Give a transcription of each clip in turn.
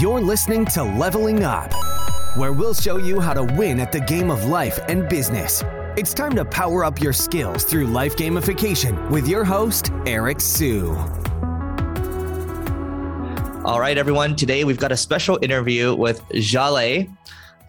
You're listening to Leveling Up, where we'll show you how to win at the game of life and business. It's time to power up your skills through life gamification with your host, Eric Siu. All right, everyone. Today we've got a special interview with Jaleh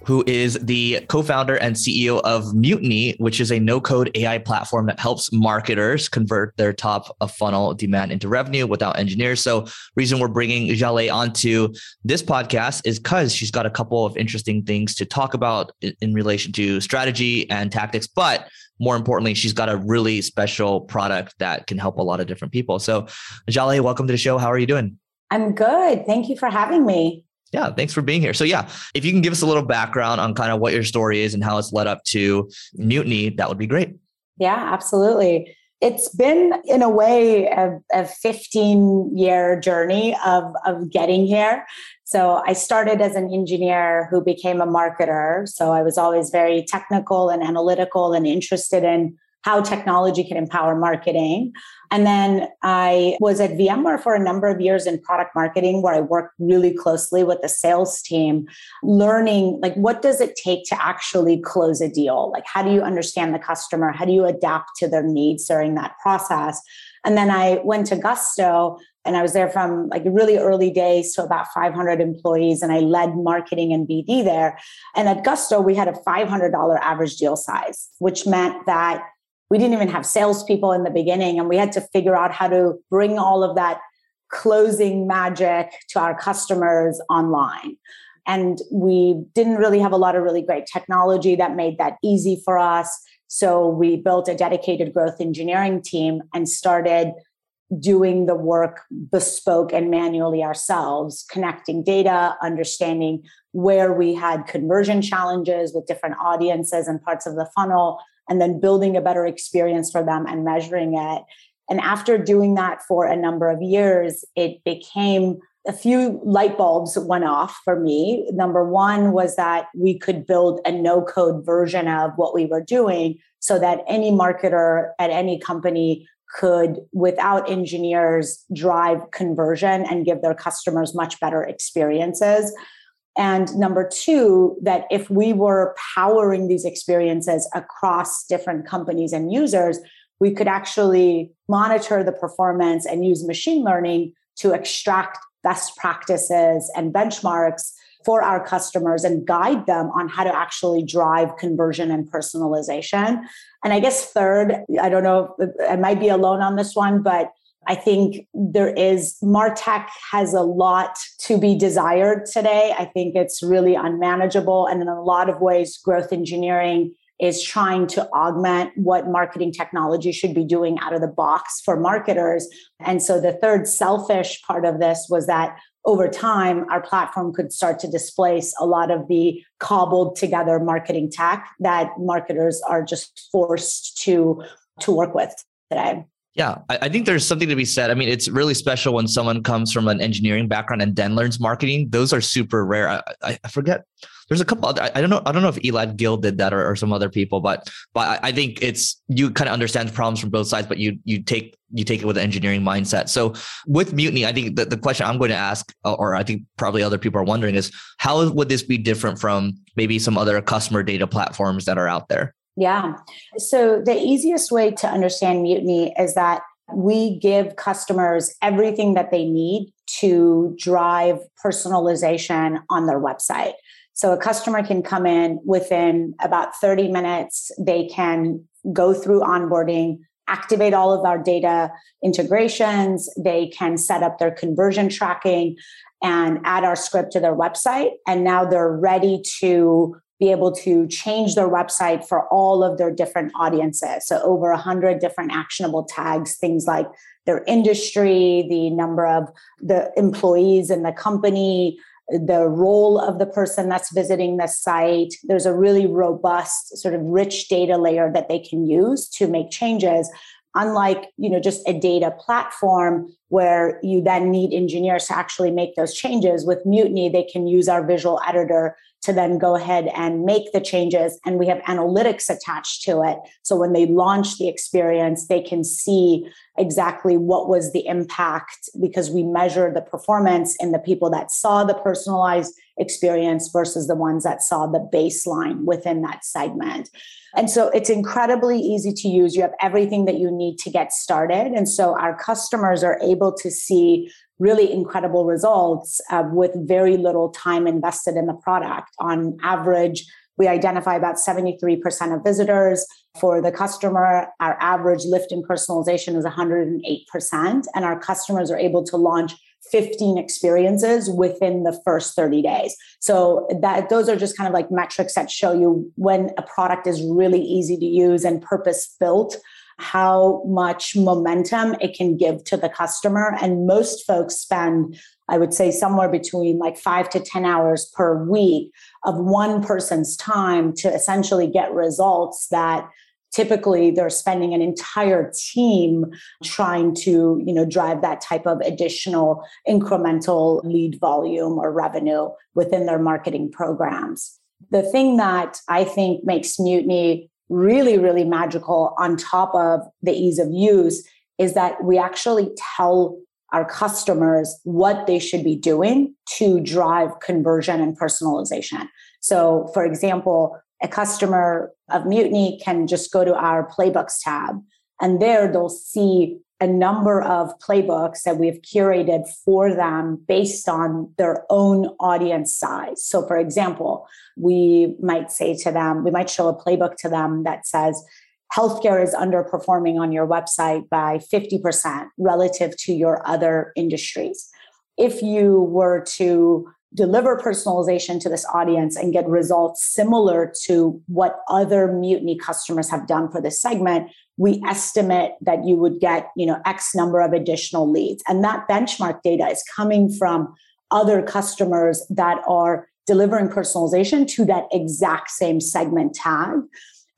who is the co-founder and CEO of Mutiny, which is a no-code AI platform that helps marketers convert their top of funnel demand into revenue without engineers. So, reason we're bringing Jaleh onto this podcast is because she's got a couple of interesting things to talk about in relation to strategy and tactics, but more importantly, she's got a really special product that can help a lot of different people. So, Jaleh, welcome to the show. How are you doing? I'm good. Thank you for having me. Yeah, thanks for being here. So, yeah, if you can give us a little background on kind of what your story is and how it's led up to Mutiny, that would be great. Yeah, absolutely. It's been, in a way, a, a 15 year journey of, of getting here. So, I started as an engineer who became a marketer. So, I was always very technical and analytical and interested in how technology can empower marketing. And then I was at VMware for a number of years in product marketing, where I worked really closely with the sales team, learning like what does it take to actually close a deal? Like, how do you understand the customer? How do you adapt to their needs during that process? And then I went to Gusto and I was there from like really early days to about 500 employees and I led marketing and BD there. And at Gusto, we had a $500 average deal size, which meant that we didn't even have salespeople in the beginning, and we had to figure out how to bring all of that closing magic to our customers online. And we didn't really have a lot of really great technology that made that easy for us. So we built a dedicated growth engineering team and started doing the work bespoke and manually ourselves, connecting data, understanding where we had conversion challenges with different audiences and parts of the funnel, and then building a better experience for them and measuring it. And after doing that for a number of years, it became a few light bulbs went off for me. Number one was that we could build a no code version of what we were doing so that any marketer at any company could, without engineers, drive conversion and give their customers much better experiences. And number two, that if we were powering these experiences across different companies and users, we could actually monitor the performance and use machine learning to extract best practices and benchmarks for our customers and guide them on how to actually drive conversion and personalization. And I guess third, I don't know, I might be alone on this one, but I think there is Martech has a lot to be desired today. I think it's really unmanageable. And in a lot of ways, growth engineering is trying to augment what marketing technology should be doing out of the box for marketers. And so the third selfish part of this was that over time, our platform could start to displace a lot of the cobbled together marketing tech that marketers are just forced to, to work with today. Yeah, I, I, think there's something to be said. I mean, it's really special when someone comes from an engineering background and then learns marketing. Those are super rare. I, I, I forget. There's a couple. Other, I don't know. I don't know if Elad Gil did that or, or some other people, but but I, think it's you kind of understand problems from both sides, but you you take you take it with an engineering mindset. So with Mutiny, I think the question I'm going to ask, or I think probably other people are wondering, is how would this be different from maybe some other customer data platforms that are out there? Yeah. So the easiest way to understand mutiny is that we give customers everything that they need to drive personalization on their website. So a customer can come in within about 30 minutes, they can go through onboarding, activate all of our data integrations, they can set up their conversion tracking and add our script to their website. And now they're ready to be able to change their website for all of their different audiences. So, over 100 different actionable tags, things like their industry, the number of the employees in the company, the role of the person that's visiting the site. There's a really robust, sort of rich data layer that they can use to make changes unlike you know just a data platform where you then need engineers to actually make those changes with mutiny they can use our visual editor to then go ahead and make the changes. And we have analytics attached to it. So when they launch the experience, they can see exactly what was the impact because we measure the performance in the people that saw the personalized experience versus the ones that saw the baseline within that segment. And so it's incredibly easy to use. You have everything that you need to get started. And so our customers are able to see really incredible results uh, with very little time invested in the product. On average, we identify about 73% of visitors. For the customer, our average lift in personalization is 108%, and our customers are able to launch 15 experiences within the first 30 days. So that those are just kind of like metrics that show you when a product is really easy to use and purpose built how much momentum it can give to the customer. And most folks spend, I would say, somewhere between like five to 10 hours per week of one person's time to essentially get results that typically they're spending an entire team trying to you know drive that type of additional incremental lead volume or revenue within their marketing programs the thing that i think makes mutiny really, really magical on top of the ease of use is that we actually tell our customers what they should be doing to drive conversion and personalization. So, for example, a customer of Mutiny can just go to our playbooks tab, and there they'll see a number of playbooks that we've curated for them based on their own audience size. So, for example, we might say to them, we might show a playbook to them that says, healthcare is underperforming on your website by 50% relative to your other industries. If you were to deliver personalization to this audience and get results similar to what other mutiny customers have done for this segment we estimate that you would get you know x number of additional leads. And that benchmark data is coming from other customers that are delivering personalization to that exact same segment tag.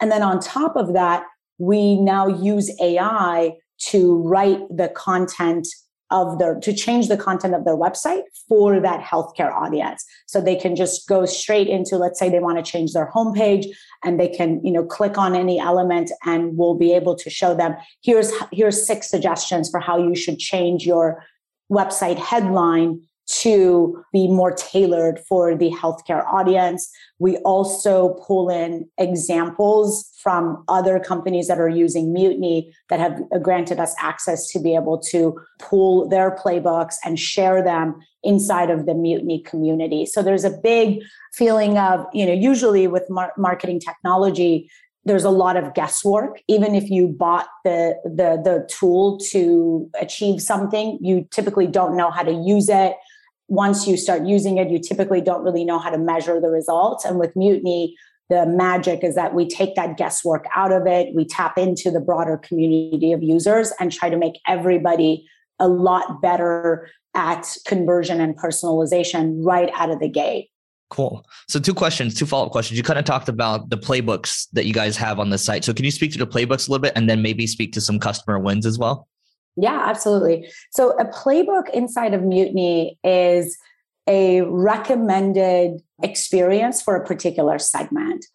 And then on top of that we now use ai to write the content of their to change the content of their website for that healthcare audience. So they can just go straight into let's say they want to change their homepage and they can you know click on any element and we'll be able to show them here's here's six suggestions for how you should change your website headline to be more tailored for the healthcare audience. We also pull in examples from other companies that are using Mutiny that have granted us access to be able to pull their playbooks and share them inside of the Mutiny community. So there's a big feeling of, you know, usually with mar- marketing technology, there's a lot of guesswork even if you bought the the the tool to achieve something you typically don't know how to use it once you start using it, you typically don't really know how to measure the results. And with Mutiny, the magic is that we take that guesswork out of it. We tap into the broader community of users and try to make everybody a lot better at conversion and personalization right out of the gate. Cool. So, two questions, two follow up questions. You kind of talked about the playbooks that you guys have on the site. So, can you speak to the playbooks a little bit and then maybe speak to some customer wins as well? Yeah, absolutely. So a playbook inside of Mutiny is a recommended experience for a particular segment.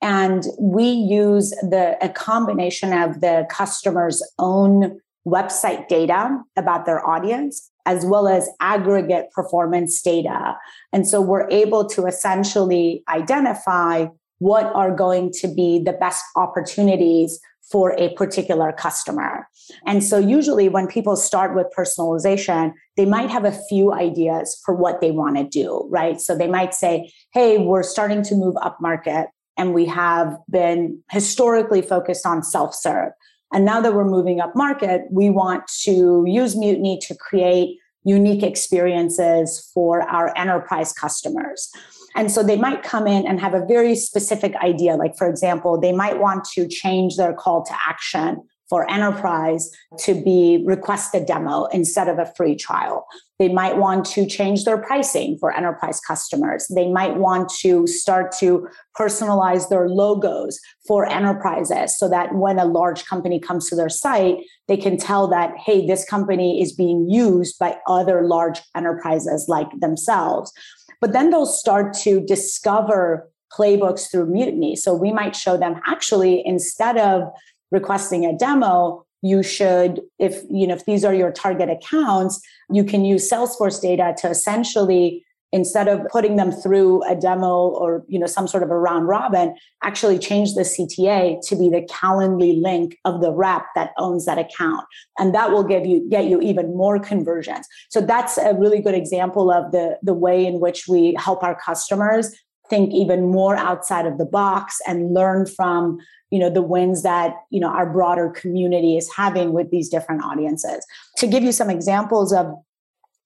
And we use the a combination of the customer's own website data about their audience as well as aggregate performance data. And so we're able to essentially identify what are going to be the best opportunities for a particular customer. And so, usually, when people start with personalization, they might have a few ideas for what they want to do, right? So, they might say, Hey, we're starting to move up market, and we have been historically focused on self serve. And now that we're moving up market, we want to use Mutiny to create unique experiences for our enterprise customers. And so they might come in and have a very specific idea. Like, for example, they might want to change their call to action for enterprise to be request a demo instead of a free trial. They might want to change their pricing for enterprise customers. They might want to start to personalize their logos for enterprises so that when a large company comes to their site, they can tell that, hey, this company is being used by other large enterprises like themselves. But then they'll start to discover playbooks through Mutiny. So we might show them actually, instead of requesting a demo, you should if you know if these are your target accounts you can use salesforce data to essentially instead of putting them through a demo or you know some sort of a round robin actually change the cta to be the calendly link of the rep that owns that account. And that will give you get you even more conversions. So that's a really good example of the the way in which we help our customers think even more outside of the box and learn from you know the wins that you know our broader community is having with these different audiences. To give you some examples of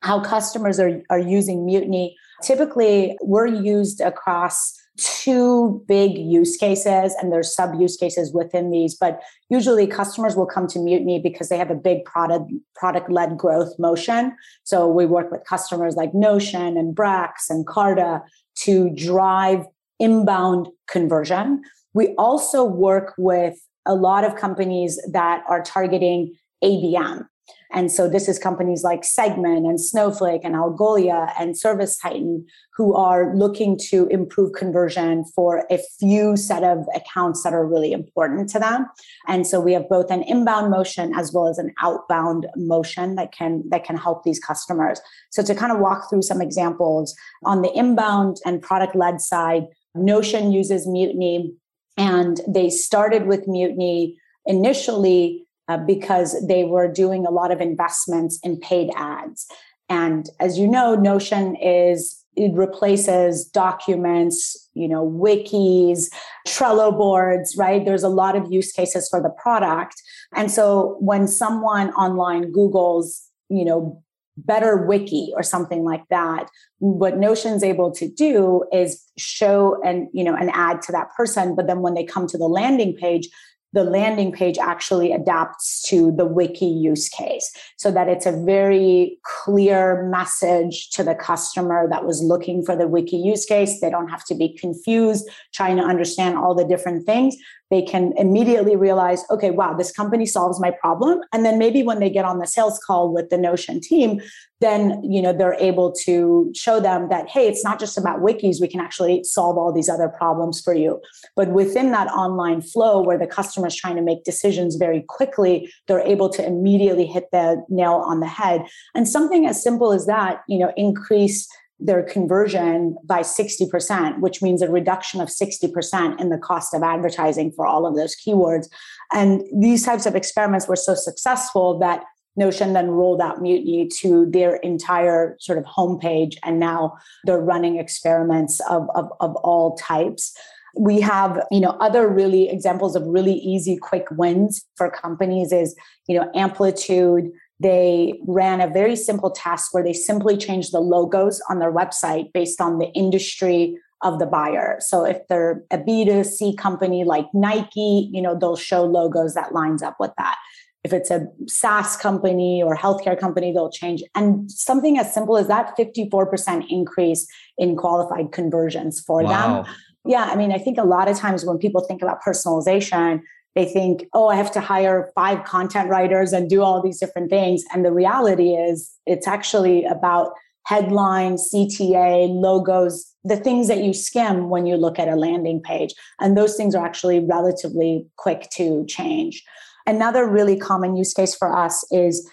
how customers are, are using mutiny typically we're used across two big use cases and there's sub use cases within these but usually customers will come to mutiny because they have a big product product led growth motion. So we work with customers like notion and Brex and carta to drive inbound conversion we also work with a lot of companies that are targeting ABM. And so this is companies like Segment and Snowflake and Algolia and Service Titan who are looking to improve conversion for a few set of accounts that are really important to them. And so we have both an inbound motion as well as an outbound motion that can that can help these customers. So to kind of walk through some examples on the inbound and product led side, Notion uses Mutiny and they started with Mutiny initially uh, because they were doing a lot of investments in paid ads. And as you know, Notion is it replaces documents, you know, wikis, Trello boards, right? There's a lot of use cases for the product. And so when someone online Googles, you know, better wiki or something like that what notion's able to do is show and you know an ad to that person but then when they come to the landing page the landing page actually adapts to the wiki use case so that it's a very clear message to the customer that was looking for the wiki use case. They don't have to be confused trying to understand all the different things they can immediately realize, okay, wow, this company solves my problem. And then maybe when they get on the sales call with the Notion team, then you know they're able to show them that hey, it's not just about wikis. We can actually solve all these other problems for you. But within that online flow where the customer is trying to make decisions very quickly, they're able to immediately hit the nail on the head. And something as simple as that, you know, increase their conversion by 60%, which means a reduction of 60% in the cost of advertising for all of those keywords. And these types of experiments were so successful that Notion then rolled out Mutiny to their entire sort of homepage. And now they're running experiments of, of, of all types. We have, you know, other really examples of really easy, quick wins for companies is, you know, Amplitude they ran a very simple task where they simply changed the logos on their website based on the industry of the buyer. So if they're a B2C company like Nike, you know, they'll show logos that lines up with that. If it's a SaaS company or healthcare company, they'll change. And something as simple as that 54% increase in qualified conversions for wow. them. Yeah, I mean, I think a lot of times when people think about personalization, they think, oh, I have to hire five content writers and do all these different things. And the reality is, it's actually about headlines, CTA, logos, the things that you skim when you look at a landing page. And those things are actually relatively quick to change. Another really common use case for us is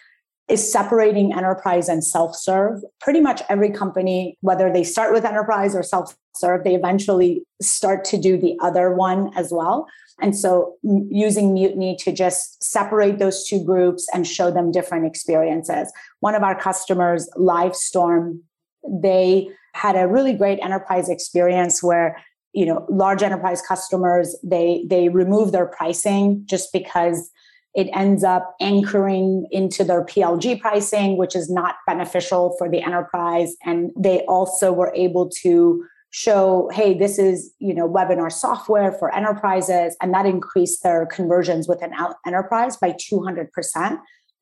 is separating enterprise and self-serve. Pretty much every company, whether they start with enterprise or self-serve, they eventually start to do the other one as well. And so using Mutiny to just separate those two groups and show them different experiences. One of our customers, Livestorm, they had a really great enterprise experience where you know large enterprise customers they they remove their pricing just because it ends up anchoring into their PLG pricing, which is not beneficial for the enterprise. And they also were able to show hey this is you know webinar software for enterprises and that increased their conversions within enterprise by 200%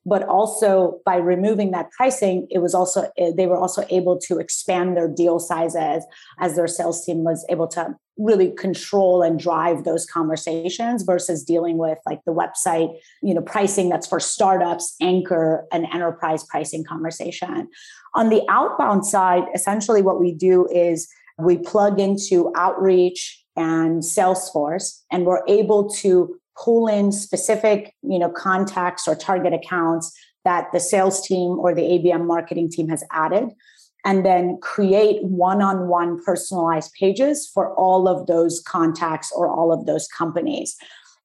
but also by removing that pricing it was also eh, they were also able to expand their deal sizes as their sales team was able to really control and drive those conversations versus dealing with like the website you know pricing that's for startups anchor an enterprise pricing conversation. On the outbound side essentially what we do is we plug into outreach and salesforce and we're able to pull in specific you know contacts or target accounts that the sales team or the abm marketing team has added and then create one-on-one personalized pages for all of those contacts or all of those companies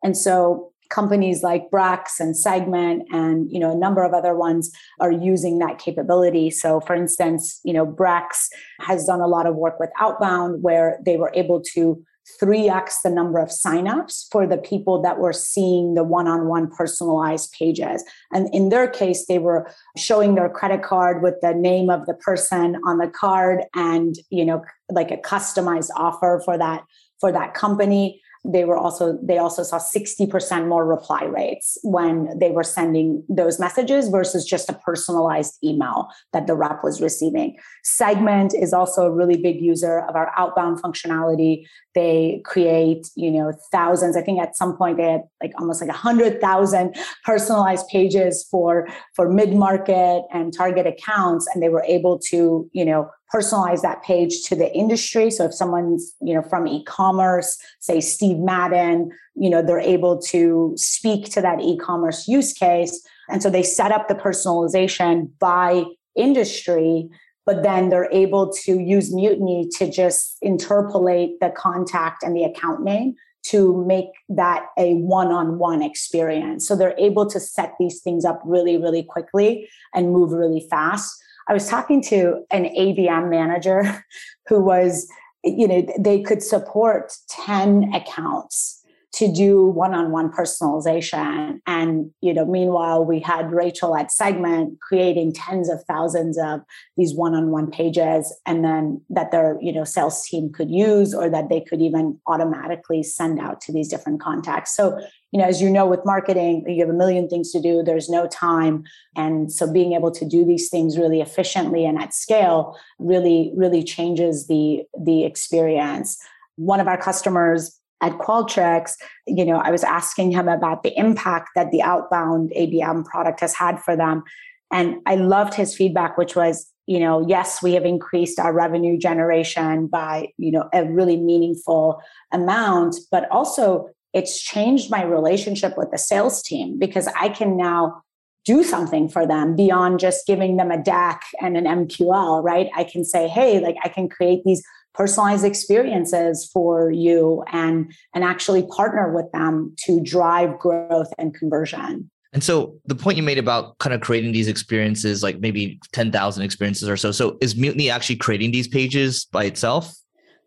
and so companies like Brex and Segment and you know a number of other ones are using that capability. So for instance, you know Brex has done a lot of work with outbound where they were able to 3x the number of signups for the people that were seeing the one-on-one personalized pages. And in their case they were showing their credit card with the name of the person on the card and you know like a customized offer for that for that company they were also they also saw 60% more reply rates when they were sending those messages versus just a personalized email that the rep was receiving. Segment is also a really big user of our outbound functionality. They create you know thousands i think at some point they had like almost like a hundred thousand personalized pages for for mid-market and target accounts and they were able to you know personalize that page to the industry. So if someone's, you know, from e-commerce, say Steve Madden, you know, they're able to speak to that e-commerce use case. And so they set up the personalization by industry, but then they're able to use Mutiny to just interpolate the contact and the account name to make that a one-on-one experience. So they're able to set these things up really, really quickly and move really fast. I was talking to an ABM manager who was, you know, they could support 10 accounts to do one-on-one personalization. And you know meanwhile we had rachel at segment creating tens of thousands of these one-on-one pages and then that their you know sales team could use or that they could even automatically send out to these different contacts. So you know as you know with marketing you have a million things to do. There's no time. And so being able to do these things really efficiently and at scale really really changes the the experience. One of our customers at Qualtrics, you know, I was asking him about the impact that the outbound ABM product has had for them. And I loved his feedback, which was, you know, yes, we have increased our revenue generation by, you know, a really meaningful amount, but also it's changed my relationship with the sales team because I can now do something for them beyond just giving them a DAC and an MQL, right? I can say, hey, like I can create these personalized experiences for you and and actually partner with them to drive growth and conversion and so the point you made about kind of creating these experiences like maybe 10,000 experiences or so so is mutiny actually creating these pages by itself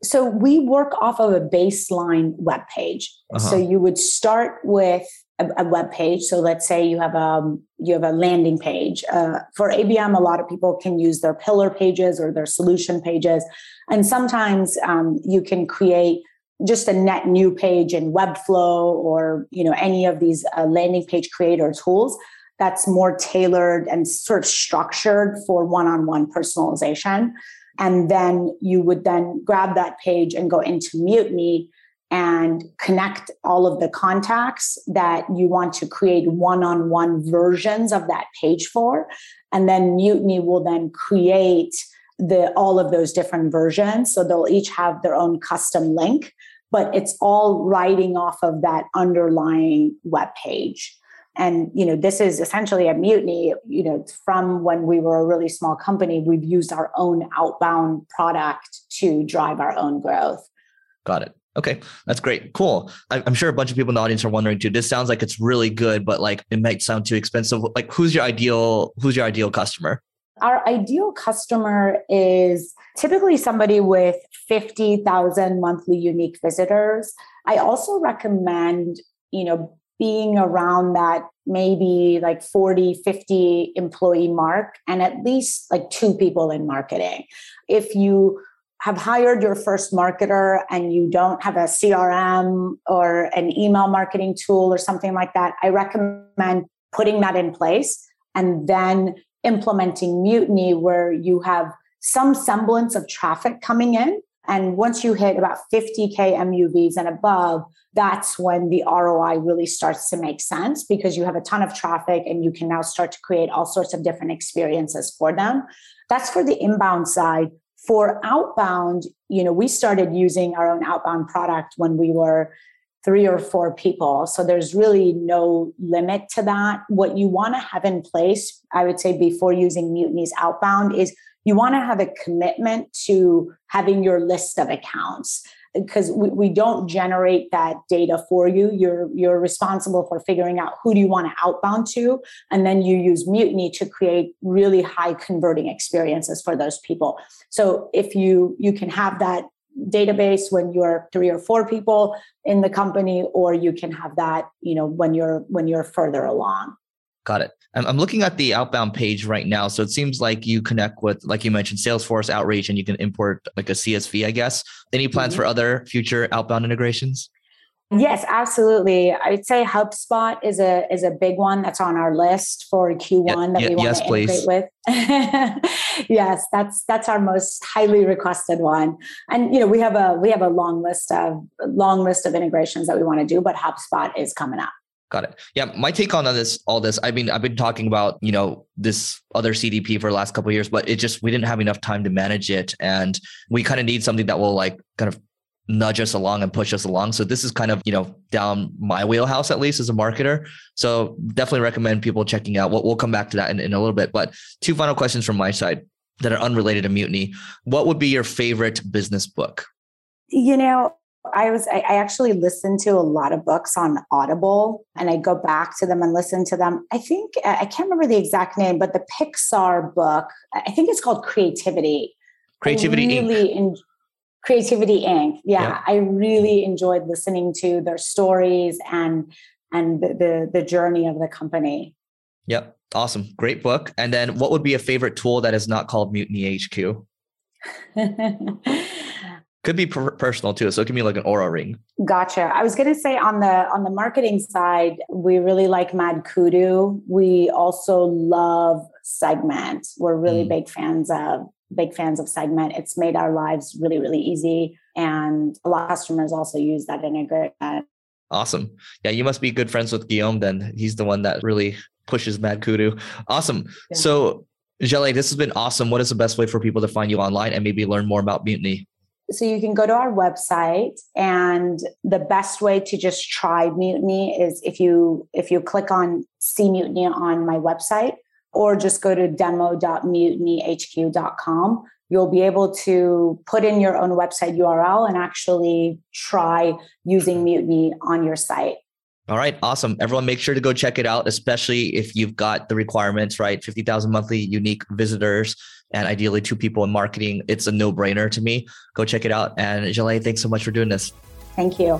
so we work off of a baseline web page uh-huh. so you would start with a, a, web page. So let's say you have a you have a landing page. Uh, for ABM, a lot of people can use their pillar pages or their solution pages. And sometimes um, you can create just a net new page in Webflow or you know any of these uh, landing page creator tools that's more tailored and sort of structured for one-on-one personalization. And then you would then grab that page and go into Mutiny and connect all of the contacts that you want to create one-on-one versions of that page for. And then Mutiny will then create the all of those different versions. So they'll each have their own custom link but it's all writing off of that underlying web page. And you know this is essentially a mutiny you know from when we were a really small company we've used our own outbound product to drive our own growth. Got it. Okay that's great. Cool. I'm sure a bunch of people in the audience are wondering too. This sounds like it's really good but like it might sound too expensive. Like who's your ideal who's your ideal customer our ideal customer is typically somebody with 50,000 monthly unique visitors. I also recommend, you know, being around that maybe like 40, 50 employee mark and at least like two people in marketing. If you have hired your first marketer and you don't have a CRM or an email marketing tool or something like that, I recommend putting that in place and then implementing Mutiny where you have some semblance of traffic coming in. And once you hit about 50K MUVs and above, that's when the ROI really starts to make sense because you have a ton of traffic and you can now start to create all sorts of different experiences for them. That's for the inbound side. For outbound, you know, we started using our own outbound product when we were three or four people. So there's really no limit to that. What you want to have in place, I would say, before using Mutiny's outbound is you want to have a commitment to having your list of accounts because we, we don't generate that data for you you're you're responsible for figuring out who do you want to outbound to and then you use mutiny to create really high converting experiences for those people so if you you can have that database when you're three or four people in the company or you can have that you know when you're when you're further along got it I'm, looking at the outbound page right now. So it seems like you connect with, like you mentioned, Salesforce Outreach, and you can import like a CSV, I guess. Any plans mm-hmm. for other future outbound integrations? Mm-hmm. Yes, absolutely. I would say HubSpot is a is a big one that's on our list for Q1 yeah, that yeah, we want yes, to integrate please. with. yes, that's that's our most highly requested one. And you know, we have a we have a long list of long list of integrations that we want to do, but HubSpot is coming up. Got it. Yeah, my take on this, all this. I mean, I've been talking about you know this other CDP for the last couple of years, but it just we didn't have enough time to manage it, and we kind of need something that will like kind of nudge us along and push us along. So this is kind of you know down my wheelhouse at least as a marketer. So definitely recommend people checking out. We'll, we'll come back to that in, in a little bit. But two final questions from my side that are unrelated to mutiny. What would be your favorite business book? You know, I was I, actually listen to a lot of books on Audible and I go back to them and listen to them. I think I can't remember the exact name, but the Pixar book, I think it's called Creativity. Creativity really Inc. In, Creativity Inc. Yeah, yeah, I really enjoyed listening to their stories and and the, the the journey of the company. Yep. Awesome. Great book. And then what would be a favorite tool that is not called Mutiny HQ? could be per- personal too so it can be like an Oura ring gotcha i was going to say on the on the marketing side we really like mad kudu we also love segment we're really mm. big fans of big fans of segment. It's made our lives really really easy. And a lot of customers also use that integration awesome. Yeah you must be good friends with guillaume then. He's the one that really pushes mad kudu. Awesome. Yeah. so Jaleh, this has been awesome. What is the best way for people to find you online and maybe learn more about Mutiny? So you can go to our website and the best way to just try Mutiny is if you if you click on see Mutiny on my website or just go to demo.mutinyhq.com. You'll be able to put in your own website URL and actually try using Mutiny on your site. All right, awesome. Everyone, make sure to go check it out, especially if you've got the requirements, right? 50,000 monthly unique visitors and ideally two people in marketing. It's a no brainer to me. Go check it out. And Jaleh, thanks so much for doing this. Thank you.